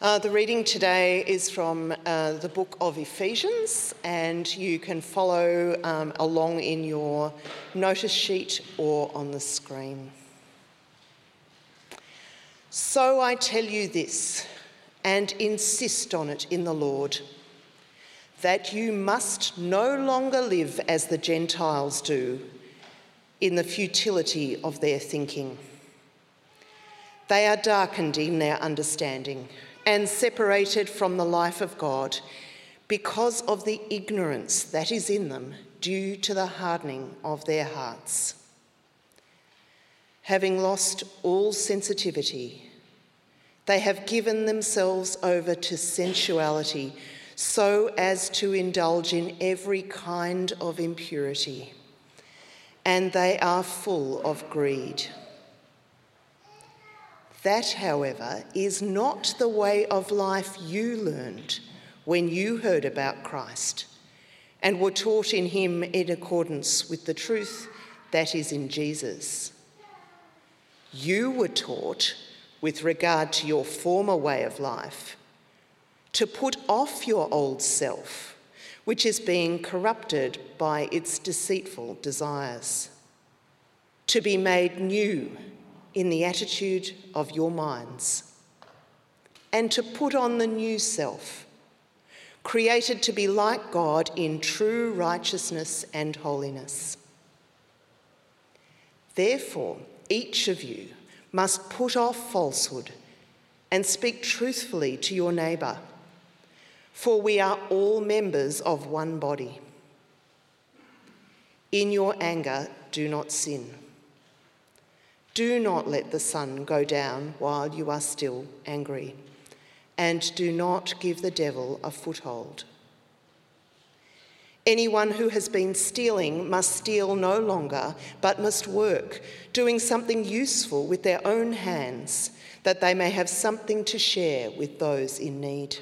Uh, the reading today is from uh, the book of Ephesians, and you can follow um, along in your notice sheet or on the screen. So I tell you this, and insist on it in the Lord, that you must no longer live as the Gentiles do, in the futility of their thinking. They are darkened in their understanding and separated from the life of God because of the ignorance that is in them due to the hardening of their hearts. Having lost all sensitivity, they have given themselves over to sensuality so as to indulge in every kind of impurity, and they are full of greed. That, however, is not the way of life you learned when you heard about Christ and were taught in him in accordance with the truth that is in Jesus. You were taught, with regard to your former way of life, to put off your old self, which is being corrupted by its deceitful desires, to be made new in the attitude of your minds, and to put on the new self, created to be like God in true righteousness and holiness. Therefore, each of you must put off falsehood and speak truthfully to your neighbour, for we are all members of one body. In your anger, do not sin. Do not let the sun go down while you are still angry, and do not give the devil a foothold. Anyone who has been stealing must steal no longer, but must work, doing something useful with their own hands, that they may have something to share with those in need.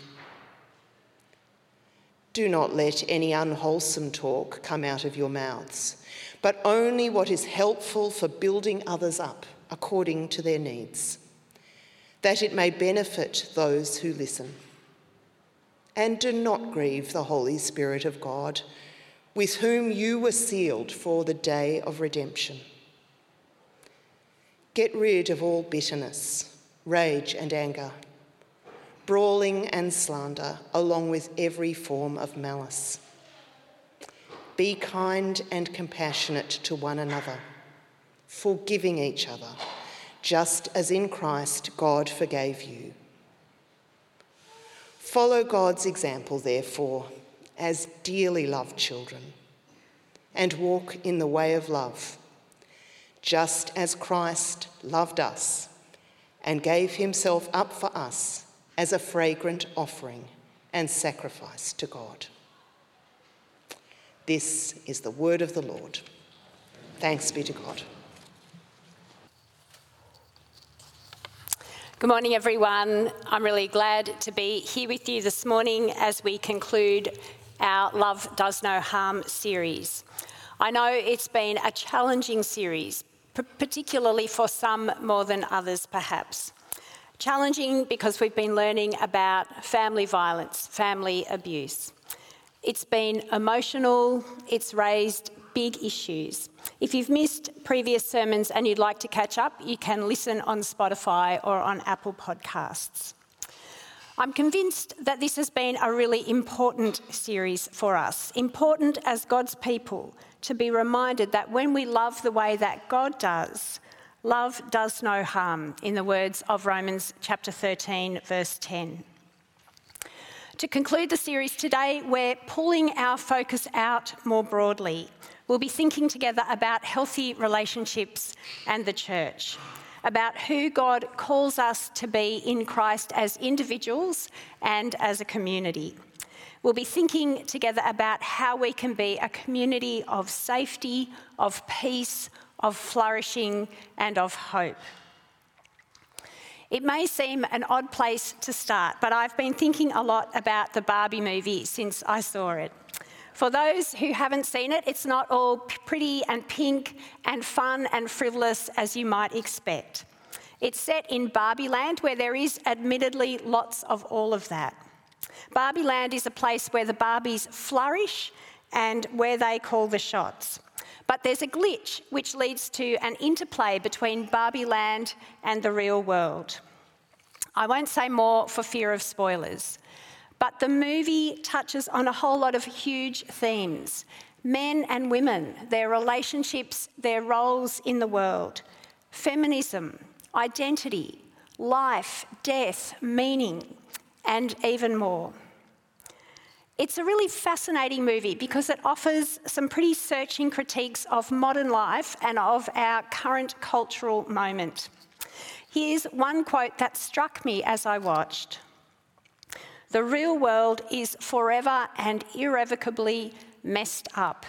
Do not let any unwholesome talk come out of your mouths but only what is helpful for building others up according to their needs, that it may benefit those who listen. And do not grieve the Holy Spirit of God, with whom you were sealed for the day of redemption. Get rid of all bitterness, rage, and anger, brawling and slander, along with every form of malice. Be kind and compassionate to one another, forgiving each other, just as in Christ God forgave you. Follow God's example, therefore, as dearly loved children, and walk in the way of love, just as Christ loved us and gave himself up for us as a fragrant offering and sacrifice to God. This is the word of the Lord. Thanks be to God. Good morning, everyone. I'm really glad to be here with you this morning as we conclude our Love Does No Harm series. I know it's been a challenging series, particularly for some more than others, perhaps. Challenging because we've been learning about family violence, family abuse. It's been emotional, it's raised big issues. If you've missed previous sermons and you'd like to catch up, you can listen on Spotify or on Apple Podcasts. I'm convinced that this has been a really important series for us, important as God's people, to be reminded that when we love the way that God does, love does no harm, in the words of Romans chapter 13, verse 10. To conclude the series today, we're pulling our focus out more broadly. We'll be thinking together about healthy relationships and the church, about who God calls us to be in Christ as individuals and as a community. We'll be thinking together about how we can be a community of safety, of peace, of flourishing, and of hope. It may seem an odd place to start, but I've been thinking a lot about the Barbie movie since I saw it. For those who haven't seen it, it's not all pretty and pink and fun and frivolous as you might expect. It's set in Barbie Land, where there is admittedly lots of all of that. Barbie Land is a place where the Barbies flourish and where they call the shots. But there's a glitch which leads to an interplay between Barbie Land and the real world. I won't say more for fear of spoilers, but the movie touches on a whole lot of huge themes men and women, their relationships, their roles in the world, feminism, identity, life, death, meaning, and even more. It's a really fascinating movie because it offers some pretty searching critiques of modern life and of our current cultural moment. Here's one quote that struck me as I watched The real world is forever and irrevocably messed up.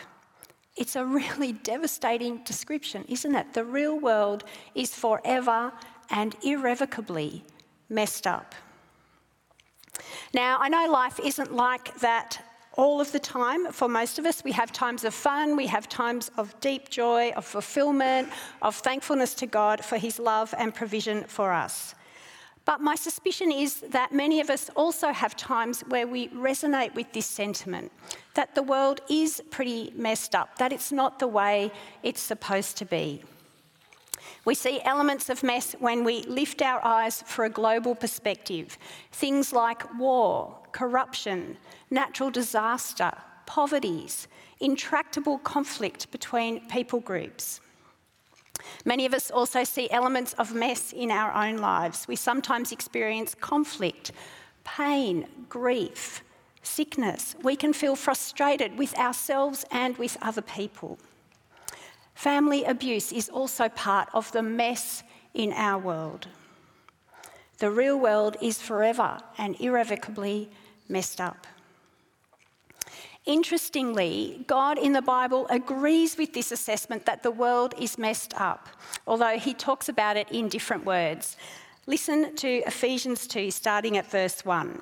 It's a really devastating description, isn't it? The real world is forever and irrevocably messed up. Now, I know life isn't like that all of the time for most of us. We have times of fun, we have times of deep joy, of fulfillment, of thankfulness to God for His love and provision for us. But my suspicion is that many of us also have times where we resonate with this sentiment that the world is pretty messed up, that it's not the way it's supposed to be. We see elements of mess when we lift our eyes for a global perspective. Things like war, corruption, natural disaster, poverties, intractable conflict between people groups. Many of us also see elements of mess in our own lives. We sometimes experience conflict, pain, grief, sickness. We can feel frustrated with ourselves and with other people. Family abuse is also part of the mess in our world. The real world is forever and irrevocably messed up. Interestingly, God in the Bible agrees with this assessment that the world is messed up, although he talks about it in different words. Listen to Ephesians 2, starting at verse 1.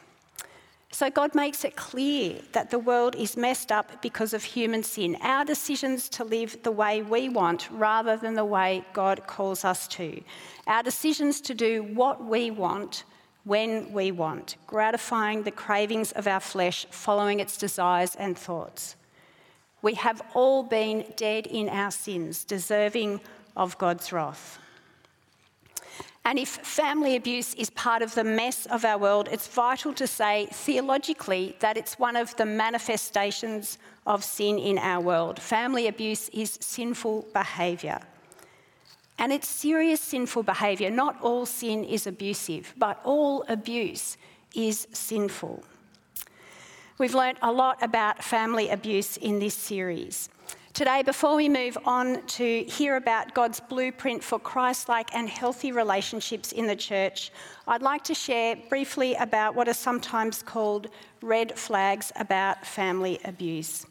So God makes it clear that the world is messed up because of human sin, our decisions to live the way we want rather than the way God calls us to, our decisions to do what we want when we want, gratifying the cravings of our flesh, following its desires and thoughts. We have all been dead in our sins, deserving of God's wrath. And if family abuse is part of the mess of our world, it's vital to say theologically that it's one of the manifestations of sin in our world. Family abuse is sinful behaviour. And it's serious sinful behaviour. Not all sin is abusive, but all abuse is sinful. We've learnt a lot about family abuse in this series. Today, before we move on to hear about God's blueprint for Christ like and healthy relationships in the church, I'd like to share briefly about what are sometimes called red flags about family abuse.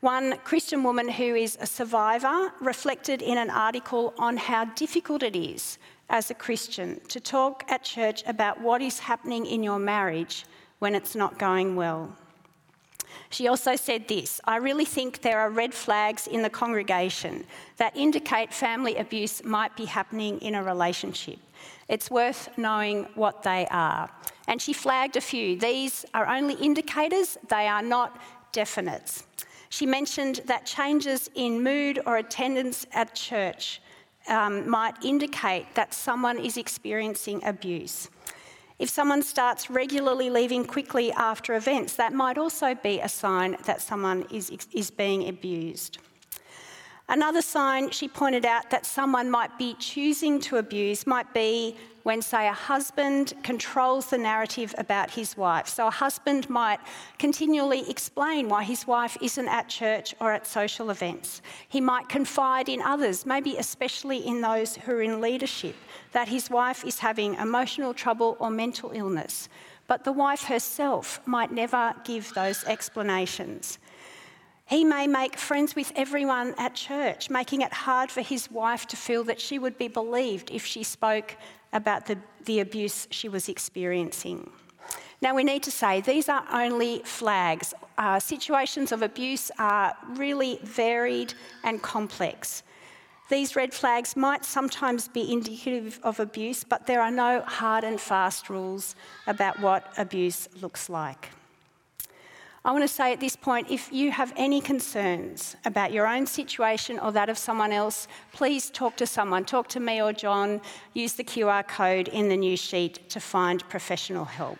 One Christian woman who is a survivor reflected in an article on how difficult it is as a Christian to talk at church about what is happening in your marriage when it's not going well. She also said this I really think there are red flags in the congregation that indicate family abuse might be happening in a relationship. It's worth knowing what they are. And she flagged a few. These are only indicators, they are not definites. She mentioned that changes in mood or attendance at church um, might indicate that someone is experiencing abuse. If someone starts regularly leaving quickly after events, that might also be a sign that someone is, is being abused. Another sign she pointed out that someone might be choosing to abuse might be when, say, a husband controls the narrative about his wife. So, a husband might continually explain why his wife isn't at church or at social events. He might confide in others, maybe especially in those who are in leadership, that his wife is having emotional trouble or mental illness. but the wife herself might never give those explanations. He may make friends with everyone at church, making it hard for his wife to feel that she would be believed if she spoke about the, the abuse she was experiencing. Now, we need to say these are only flags. Uh, situations of abuse are really varied and complex. These red flags might sometimes be indicative of abuse, but there are no hard and fast rules about what abuse looks like. I want to say at this point if you have any concerns about your own situation or that of someone else, please talk to someone. Talk to me or John. Use the QR code in the news sheet to find professional help.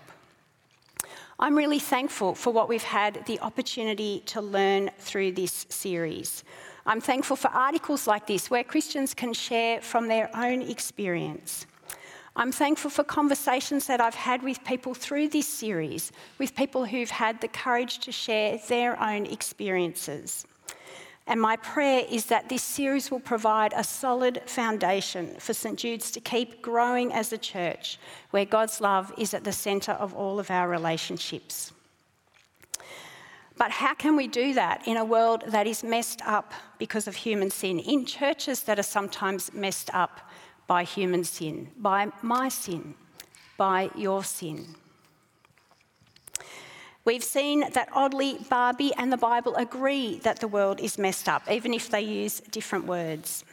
I'm really thankful for what we've had the opportunity to learn through this series. I'm thankful for articles like this where Christians can share from their own experience. I'm thankful for conversations that I've had with people through this series, with people who've had the courage to share their own experiences. And my prayer is that this series will provide a solid foundation for St Jude's to keep growing as a church, where God's love is at the centre of all of our relationships. But how can we do that in a world that is messed up because of human sin, in churches that are sometimes messed up by human sin, by my sin, by your sin. We've seen that oddly, Barbie and the Bible agree that the world is messed up, even if they use different words.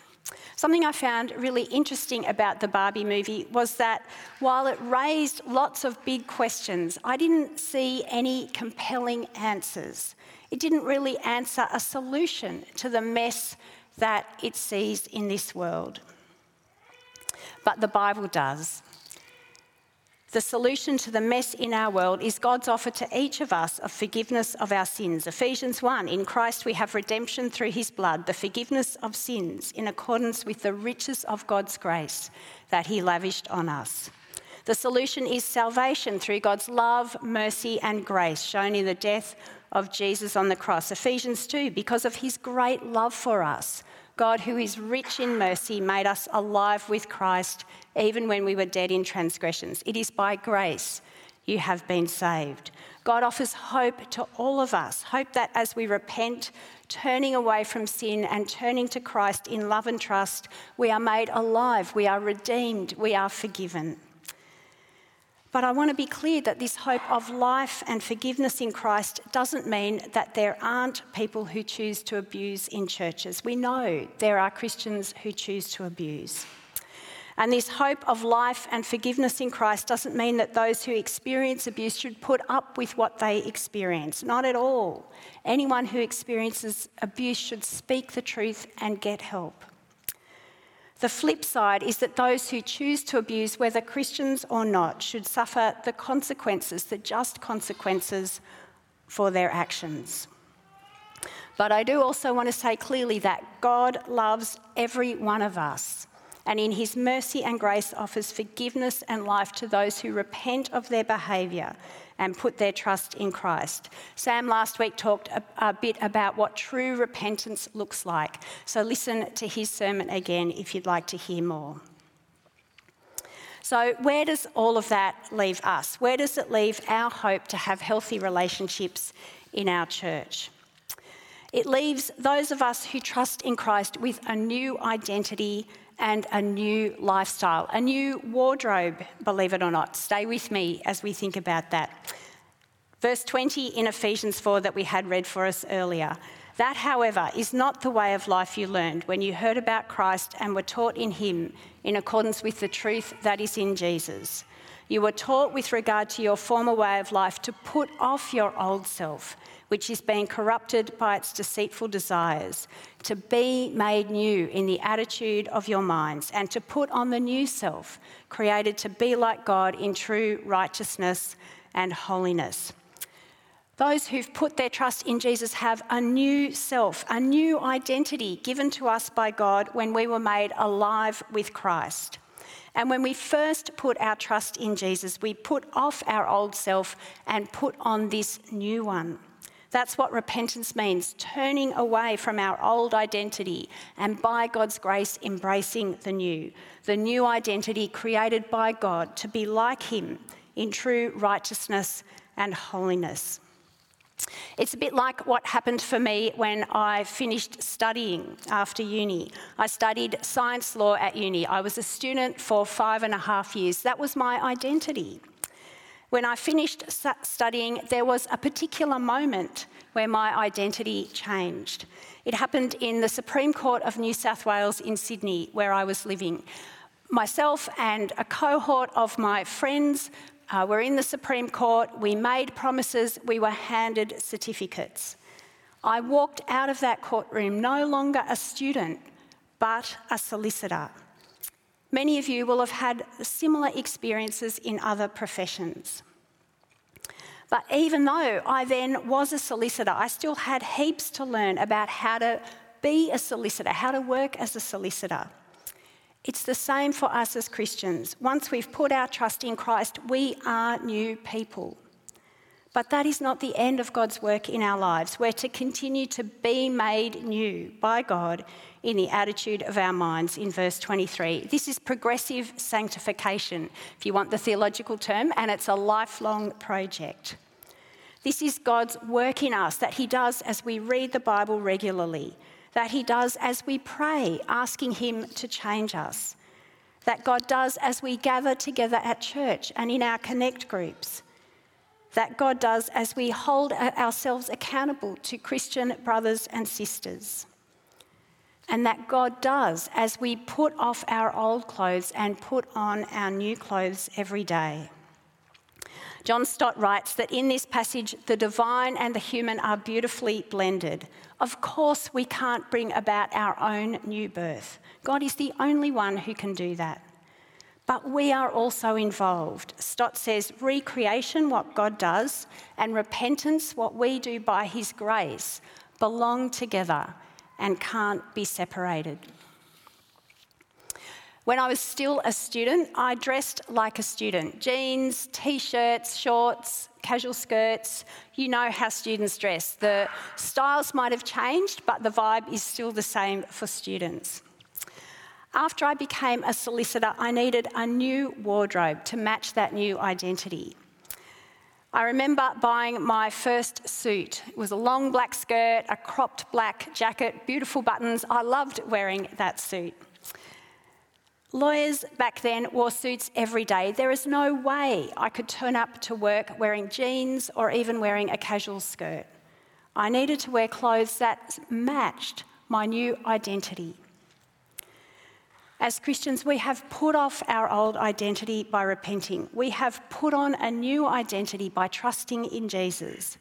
Something I found really interesting about the Barbie movie was that while it raised lots of big questions, I didn't see any compelling answers. It didn't really answer a solution to the mess that it sees in this world but the Bible does. The solution to the mess in our world is God's offer to each of us of forgiveness of our sins. Ephesians 1 In Christ we have redemption through his blood, the forgiveness of sins in accordance with the riches of God's grace that he lavished on us. The solution is salvation through God's love, mercy, and grace shown in the death of Jesus on the cross. Ephesians 2 Because of his great love for us, God, who is rich in mercy, made us alive with Christ even when we were dead in transgressions. It is by grace you have been saved. God offers hope to all of us hope that as we repent, turning away from sin and turning to Christ in love and trust, we are made alive, we are redeemed, we are forgiven. But I want to be clear that this hope of life and forgiveness in Christ doesn't mean that there aren't people who choose to abuse in churches. We know there are Christians who choose to abuse. And this hope of life and forgiveness in Christ doesn't mean that those who experience abuse should put up with what they experience. Not at all. Anyone who experiences abuse should speak the truth and get help. The flip side is that those who choose to abuse, whether Christians or not, should suffer the consequences, the just consequences for their actions. But I do also want to say clearly that God loves every one of us and in his mercy and grace offers forgiveness and life to those who repent of their behaviour and put their trust in Christ. Sam last week talked a, a, bit about what true repentance looks like. So listen to his sermon again if you'd like to hear more. So, where does all of that leave us? Where does it leave our hope to have healthy relationships in our church? It leaves those of us who trust in Christ with a new identity and a new lifestyle, a new wardrobe, believe it or not. Stay with me as we think about that. Verse 20 in Ephesians 4 that we had read for us earlier. That, however, is not the way of life you learned when you heard about Christ and were taught in Him in accordance with the truth that is in Jesus. You were taught with regard to your former way of life to put off your old self which is being corrupted by its deceitful desires, to be made new in the attitude of your minds, and to put on the new self, created to be like God in true righteousness and holiness. Those who've put their trust in Jesus have a new self, a new identity given to us by God when we were made alive with Christ. And when we first put our trust in Jesus, we put off our old self and put on this new one. That's what repentance means turning away from our old identity and by God's grace embracing the new. The new identity created by God to be like Him in true righteousness and holiness. It's a bit like what happened for me when I finished studying after uni. I studied science law at uni. I was a student for five and a half years. That was my identity. When I finished studying, there was a particular moment where my identity changed. It happened in the Supreme Court of New South Wales in Sydney, where I was living. Myself and a cohort of my friends uh, were in the Supreme Court. We made promises, we were handed certificates. I walked out of that courtroom no longer a student, but a solicitor. Many of you will have had similar experiences in other professions. But even though I then was a solicitor, I still had heaps to learn about how to be a solicitor, how to work as a solicitor. It's the same for us as Christians. Once we've put our trust in Christ, we are new people. But that is not the end of God's work in our lives. We're to continue to be made new by God in the attitude of our minds in verse 23. This is progressive sanctification, if you want the theological term, and it's a lifelong project. This is God's work in us that He does as we read the Bible regularly, that He does as we pray, asking Him to change us, that God does as we gather together at church and in our connect groups, that God does as we hold ourselves accountable to Christian brothers and sisters and that God does as we put off our old clothes and put on our new clothes every day. John Stott writes that in this passage, the divine and the human are beautifully blended. Of course, we can't bring about our own new birth. God is the only one who can do that. But we are also involved. Stott says recreation, what God does, and repentance, what we do by His grace, belong together and can't be separated. When I was still a student, I dressed like a student jeans, t shirts, shorts, casual skirts. You know how students dress. The styles might have changed, but the vibe is still the same for students. After I became a solicitor, I needed a new wardrobe to match that new identity. I remember buying my first suit. It was a long black skirt, a cropped black jacket, beautiful buttons. I loved wearing that suit. Lawyers back then wore suits every day. There is no way I could turn up to work wearing jeans or even wearing a casual skirt. I needed to wear clothes that matched my new identity. As Christians, we have put off our old identity by repenting. We have put on a new identity by trusting in Jesus.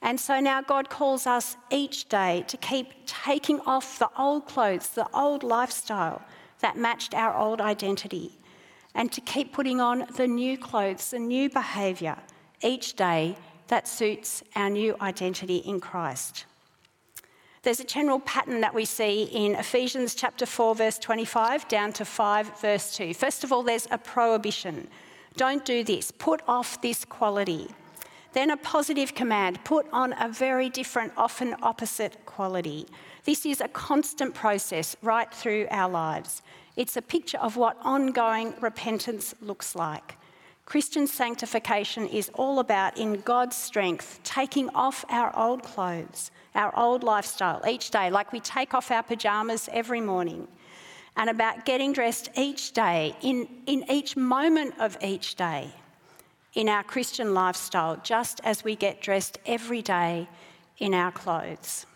And so now God calls us each day to keep taking off the old clothes, the old lifestyle that matched our old identity, and to keep putting on the new clothes, the new behaviour each day that suits our new identity in Christ. There's a general pattern that we see in Ephesians chapter 4, verse 25, down to 5, verse 2. First of all, there's a prohibition don't do this, put off this quality. Then a positive command put on a very different, often opposite quality. This is a constant process right through our lives. It's a picture of what ongoing repentance looks like. Christian sanctification is all about, in God's strength, taking off our old clothes, our old lifestyle each day, like we take off our pajamas every morning, and about getting dressed each day, in, in each moment of each day, in our Christian lifestyle, just as we get dressed every day in our clothes.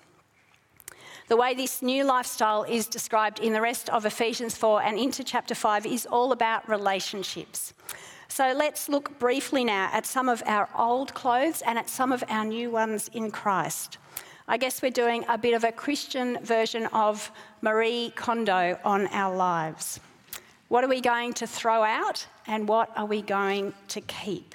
The way this new lifestyle is described in the rest of Ephesians 4 and into chapter 5 is all about relationships. So let's look briefly now at some of our old clothes and at some of our new ones in Christ. I guess we're doing a bit of a Christian version of Marie Kondo on our lives. What are we going to throw out and what are we going to keep?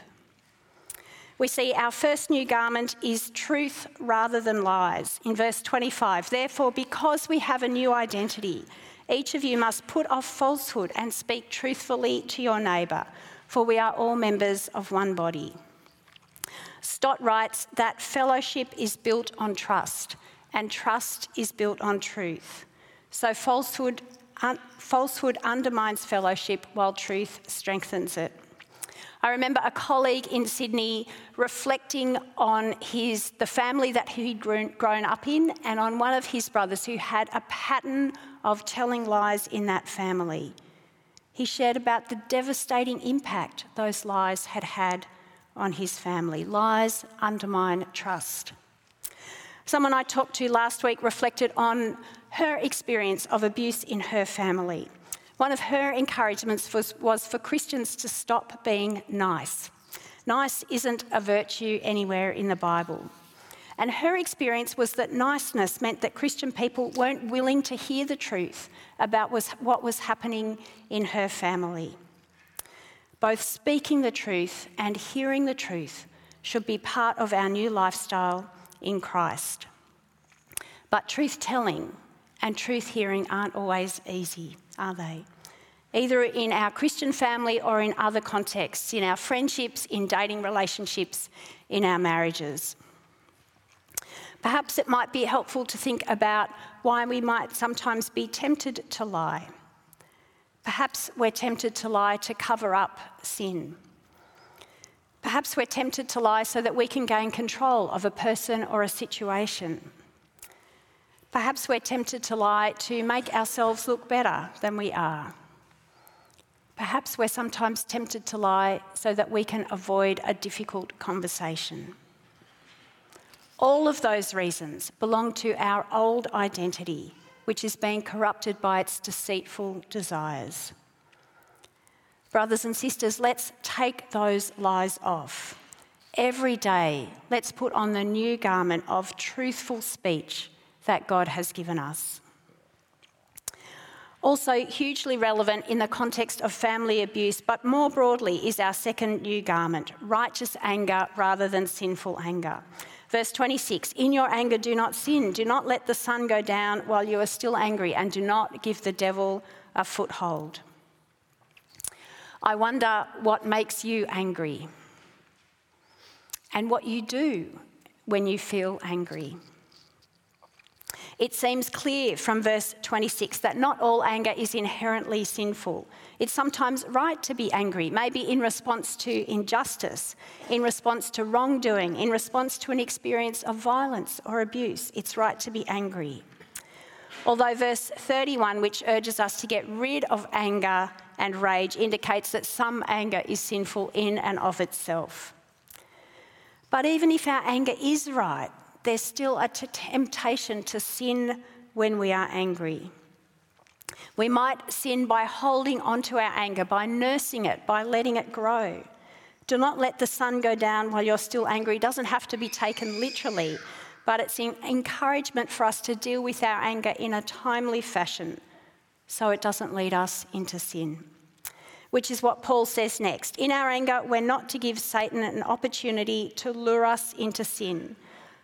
We see our first new garment is truth rather than lies. In verse 25, therefore, because we have a new identity, each of you must put off falsehood and speak truthfully to your neighbour for we are all members of one body. Stott writes that fellowship is built on trust, and trust is built on truth. So falsehood, un- falsehood undermines fellowship while truth strengthens it. I remember a colleague in Sydney reflecting on his, the family that he'd grown, grown up in and on one of his brothers who had a pattern of telling lies in that family. He shared about the devastating impact those lies had had on his family. Lies undermine trust. Someone I talked to last week reflected on her experience of abuse in her family. One of her encouragements was, was for Christians to stop being nice. Nice isn't a virtue anywhere in the Bible. And her experience was that niceness meant that Christian people weren't willing to hear the truth about was, what was happening in her family. Both speaking the truth and hearing the truth should be part of our new lifestyle in Christ. But truth telling and truth hearing aren't always easy, are they? Either in our Christian family or in other contexts, in our friendships, in dating relationships, in our marriages. Perhaps it might be helpful to think about why we might sometimes be tempted to lie. Perhaps we're tempted to lie to cover up sin. Perhaps we're tempted to lie so that we can gain control of a person or a situation. Perhaps we're tempted to lie to make ourselves look better than we are. Perhaps we're sometimes tempted to lie so that we can avoid a difficult conversation. All of those reasons belong to our old identity, which is being corrupted by its deceitful desires. Brothers and sisters, let's take those lies off. Every day, let's put on the new garment of truthful speech that God has given us. Also, hugely relevant in the context of family abuse, but more broadly, is our second new garment righteous anger rather than sinful anger. Verse 26 In your anger, do not sin. Do not let the sun go down while you are still angry, and do not give the devil a foothold. I wonder what makes you angry and what you do when you feel angry. It seems clear from verse 26 that not all anger is inherently sinful. It's sometimes right to be angry, maybe in response to injustice, in response to wrongdoing, in response to an experience of violence or abuse. It's right to be angry. Although verse 31, which urges us to get rid of anger and rage, indicates that some anger is sinful in and of itself. But even if our anger is right, there's still a temptation to sin when we are angry. We might sin by holding onto our anger, by nursing it, by letting it grow. Do not let the sun go down while you're still angry. It doesn't have to be taken literally, but it's an encouragement for us to deal with our anger in a timely fashion so it doesn't lead us into sin. Which is what Paul says next. In our anger, we're not to give Satan an opportunity to lure us into sin.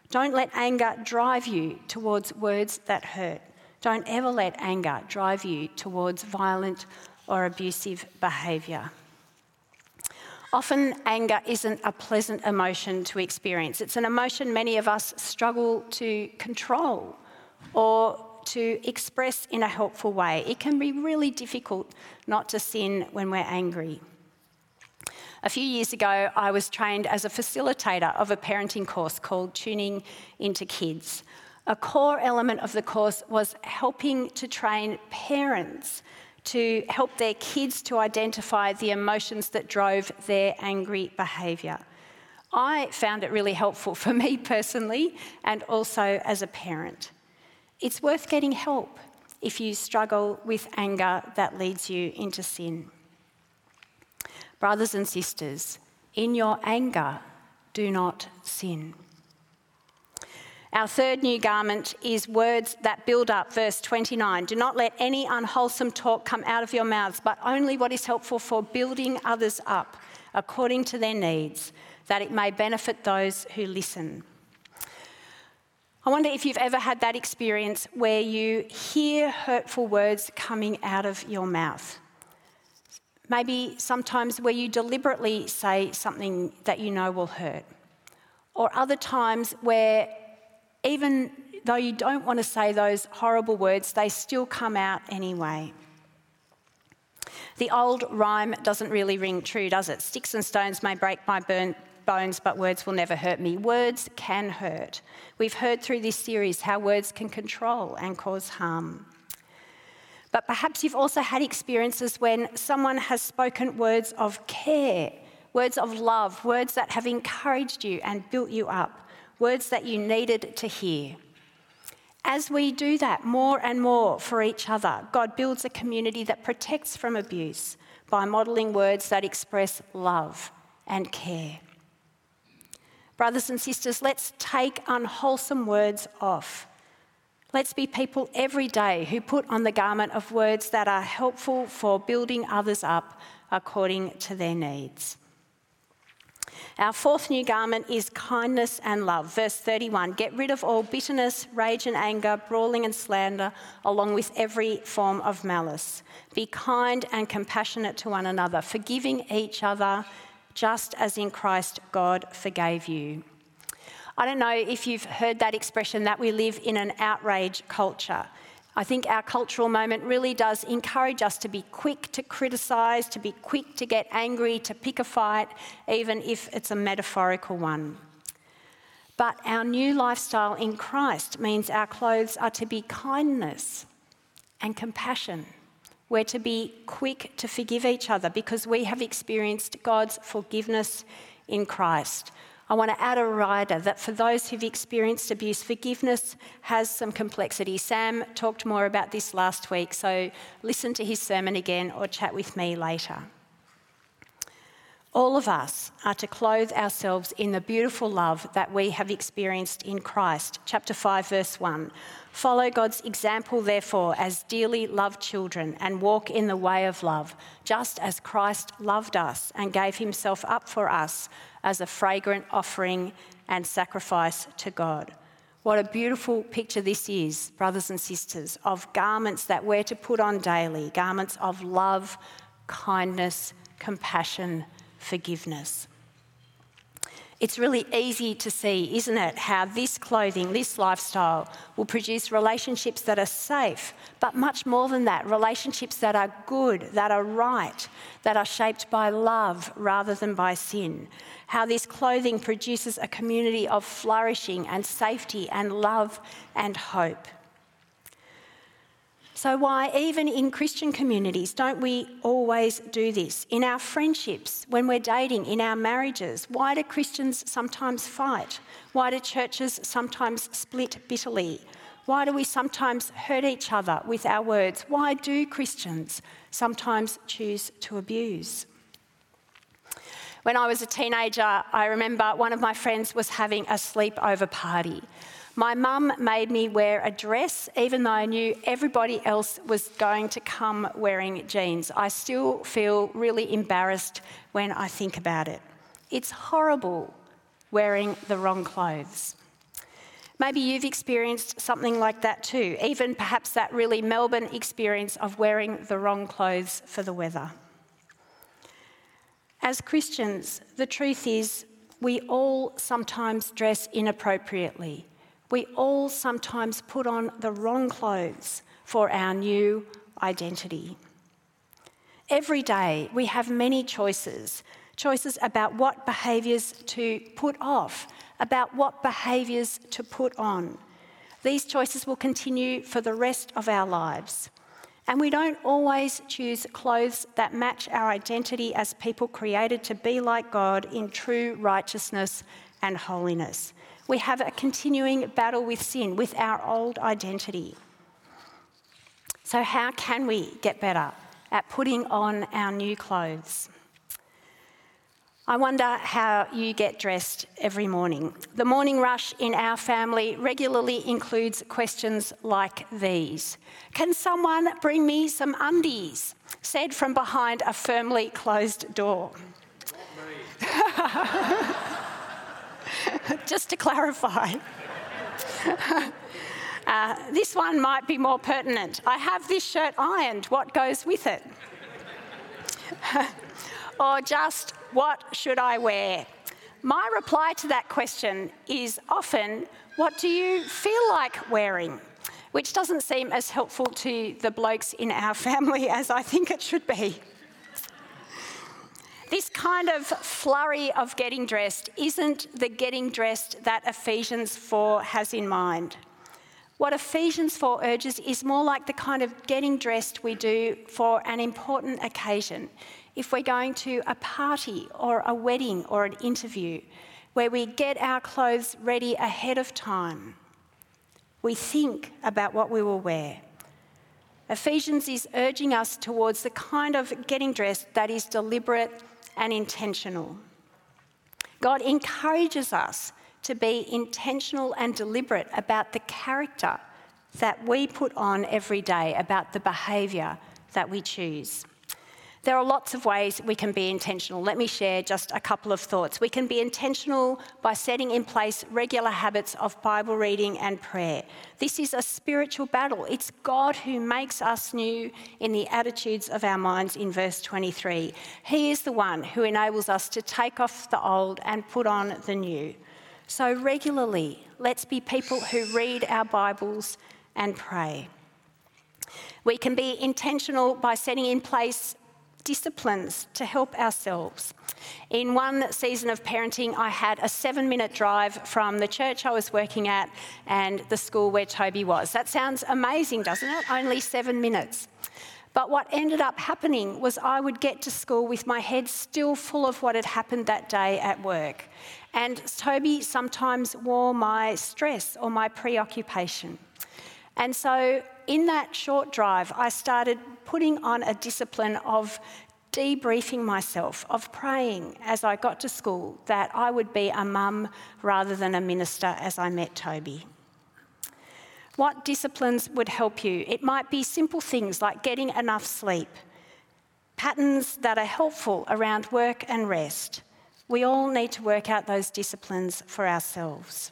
Don't let anger drive you towards words that hurt. Don't ever let anger drive you towards violent or abusive behaviour. Often, anger isn't a pleasant emotion to experience. It's an emotion many of us struggle to control or to express in a helpful way. It can be really difficult not to sin when we're angry. A few years ago, I was trained as a facilitator of a parenting course called Tuning into Kids. A core element of the course was helping to train parents to help their kids to identify the emotions that drove their angry behaviour. I found it really helpful for me personally and also as a parent. It's worth getting help if you struggle with anger that leads you into sin. Brothers and sisters, in your anger, do not sin. Our third new garment is words that build up, verse 29. Do not let any unwholesome talk come out of your mouths, but only what is helpful for building others up according to their needs, that it may benefit those who listen. I wonder if you've ever had that experience where you hear hurtful words coming out of your mouth. Maybe sometimes where you deliberately say something that you know will hurt. Or other times where even though you don't want to say those horrible words, they still come out anyway. The old rhyme doesn't really ring true, does it? Sticks and stones may break my burn, bones, but words will never hurt me. Words can hurt. We've heard through this series how words can control and cause harm. But perhaps you've also had experiences when someone has spoken words of care, words of love, words that have encouraged you and built you up, words that you needed to hear. As we do that more and more for each other, God builds a community that protects from abuse by modelling words that express love and care. Brothers and sisters, let's take unwholesome words off. Let's be people every day who put on the garment of words that are helpful for building others up according to their needs. Our fourth new garment is kindness and love. Verse 31 Get rid of all bitterness, rage and anger, brawling and slander, along with every form of malice. Be kind and compassionate to one another, forgiving each other just as in Christ God forgave you. I don't know if you've heard that expression that we live in an outrage culture. I think our cultural moment really does encourage us to be quick to criticise, to be quick to get angry, to pick a fight, even if it's a metaphorical one. But our new lifestyle in Christ means our clothes are to be kindness and compassion we're to be quick to forgive each other because we have experienced God's forgiveness in Christ. I want to add a rider that for those who've experienced abuse, forgiveness has some complexity. Sam talked more about this last week, so listen to his sermon again or chat with me later. All of us are to clothe ourselves in the beautiful love that we have experienced in Christ. Chapter 5, verse 1. Follow God's example, therefore, as dearly loved children, and walk in the way of love, just as Christ loved us and gave himself up for us as a fragrant offering and sacrifice to God. What a beautiful picture this is, brothers and sisters, of garments that we're to put on daily garments of love, kindness, compassion, forgiveness. It's really easy to see, isn't it, how this clothing, this lifestyle will produce relationships that are safe, but much more than that, relationships that are good, that are right, that are shaped by love rather than by sin. How this clothing produces a community of flourishing and safety and love and hope. So, why, even in Christian communities, don't we always do this? In our friendships, when we're dating, in our marriages, why do Christians sometimes fight? Why do churches sometimes split bitterly? Why do we sometimes hurt each other with our words? Why do Christians sometimes choose to abuse? When I was a teenager, I remember one of my friends was having a sleepover party. My mum made me wear a dress, even though I knew everybody else was going to come wearing jeans. I still feel really embarrassed when I think about it. It's horrible wearing the wrong clothes. Maybe you've experienced something like that too, even perhaps that really Melbourne experience of wearing the wrong clothes for the weather. As Christians, the truth is we all sometimes dress inappropriately we all sometimes put on the wrong clothes for our new identity. Every day we have many choices choices about what behaviours to put off, about what behaviours to put on. These choices will continue for the rest of our lives. And we don't always choose clothes that match our identity as people created to be like God in true righteousness and holiness we have a continuing battle with sin, with our old identity. So, how can we get better at putting on our new clothes? I wonder how you get dressed every morning. The morning rush in our family regularly includes questions like these Can someone bring me some undies? said from behind a firmly closed door. just to clarify. uh, this one might be more pertinent. I have this shirt ironed, what goes with it? or just, what should I wear? My reply to that question is often, what do you feel like wearing? Which doesn't seem as helpful to the blokes in our family as I think it should be. Kind of flurry of getting dressed isn't the getting dressed that Ephesians 4 has in mind. What Ephesians 4 urges is more like the kind of getting dressed we do for an important occasion. If we're going to a party or a wedding or an interview, where we get our clothes ready ahead of time, we think about what we will wear. Ephesians is urging us towards the kind of getting dressed that is deliberate and intentional. God encourages us to be intentional and deliberate about the character that we put on every day, about the behaviour that we choose. There are lots of ways we can be intentional. Let me share just a couple of thoughts. We can be intentional by setting in place regular habits of Bible reading and prayer. This is a spiritual battle. It's God who makes us new in the attitudes of our minds in verse 23. He is the one who enables us to take off the old and put on the new. So, regularly, let's be people who read our Bibles and pray. We can be intentional by setting in place disciplines to help ourselves. In one season of parenting, I had a seven minute drive from the church I was working at and the school where Toby was. That sounds amazing, doesn't it? Only seven minutes. But what ended up happening was I would get to school with my head still full of what had happened that day at work. And Toby sometimes wore my stress or my preoccupation. And so, in that short drive, I started putting on a discipline of debriefing myself, of praying as I got to school that I would be a mum rather than a minister as I met Toby. What disciplines would help you? It might be simple things like getting enough sleep, patterns that are helpful around work and rest. We all need to work out those disciplines for ourselves.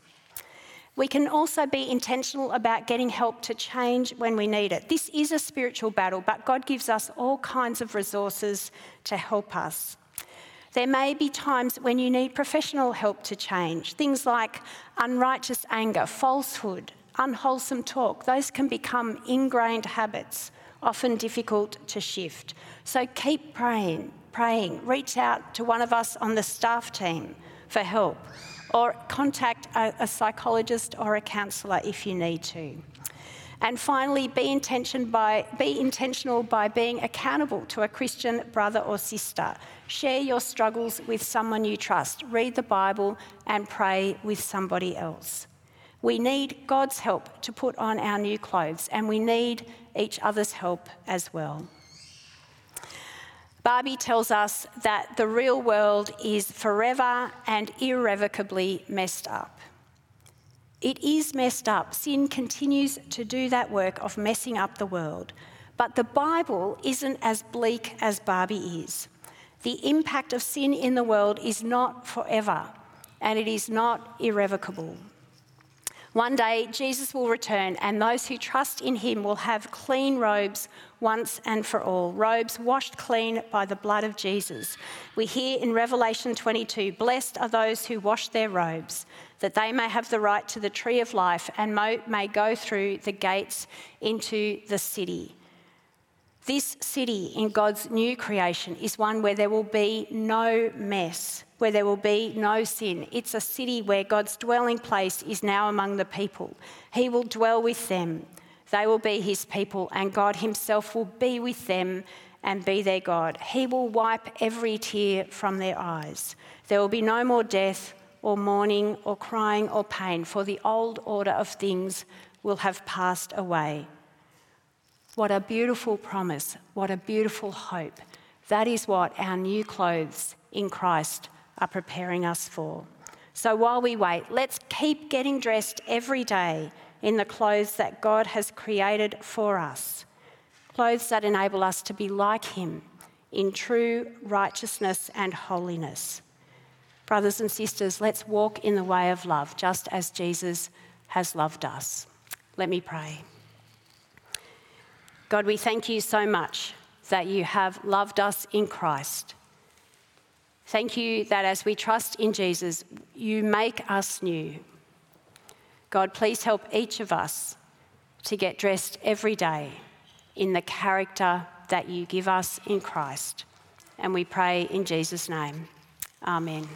We can also be intentional about getting help to change when we need it. This is a spiritual battle, but God gives us all kinds of resources to help us. There may be times when you need professional help to change. Things like unrighteous anger, falsehood, unwholesome talk, those can become ingrained habits, often difficult to shift. So keep praying, praying. Reach out to one of us on the staff team for help, or contact a, a psychologist or a counsellor if you need to. And finally, be, intention by, be intentional by being accountable to a Christian brother or sister. Share your struggles with someone you trust. Read the Bible and pray with somebody else. We need God's help to put on our new clothes, and we need each other's help as well. Barbie tells us that the real world is forever and irrevocably messed up. It is messed up. Sin continues to do that work of messing up the world. But the Bible isn't as bleak as Barbie is. The impact of sin in the world is not forever, and it is not irrevocable. One day, Jesus will return, and those who trust in him will have clean robes once and for all, robes washed clean by the blood of Jesus. We hear in Revelation 22 Blessed are those who wash their robes, that they may have the right to the tree of life and may go through the gates into the city. This city in God's new creation is one where there will be no mess, where there will be no sin. It's a city where God's dwelling place is now among the people. He will dwell with them, they will be his people, and God himself will be with them and be their God. He will wipe every tear from their eyes. There will be no more death or mourning or crying or pain, for the old order of things will have passed away. What a beautiful promise. What a beautiful hope. That is what our new clothes in Christ are preparing us for. So while we wait, let's keep getting dressed every day in the clothes that God has created for us. Clothes that enable us to be like Him in true righteousness and holiness. Brothers and sisters, let's walk in the way of love, just as Jesus has loved us. Let me pray. God, we thank you so much that you have loved us in Christ. Thank you that as we trust in Jesus, you make us new. God, please help each of us to get dressed every day in the character that you give us in Christ. And we pray in Jesus' name. Amen.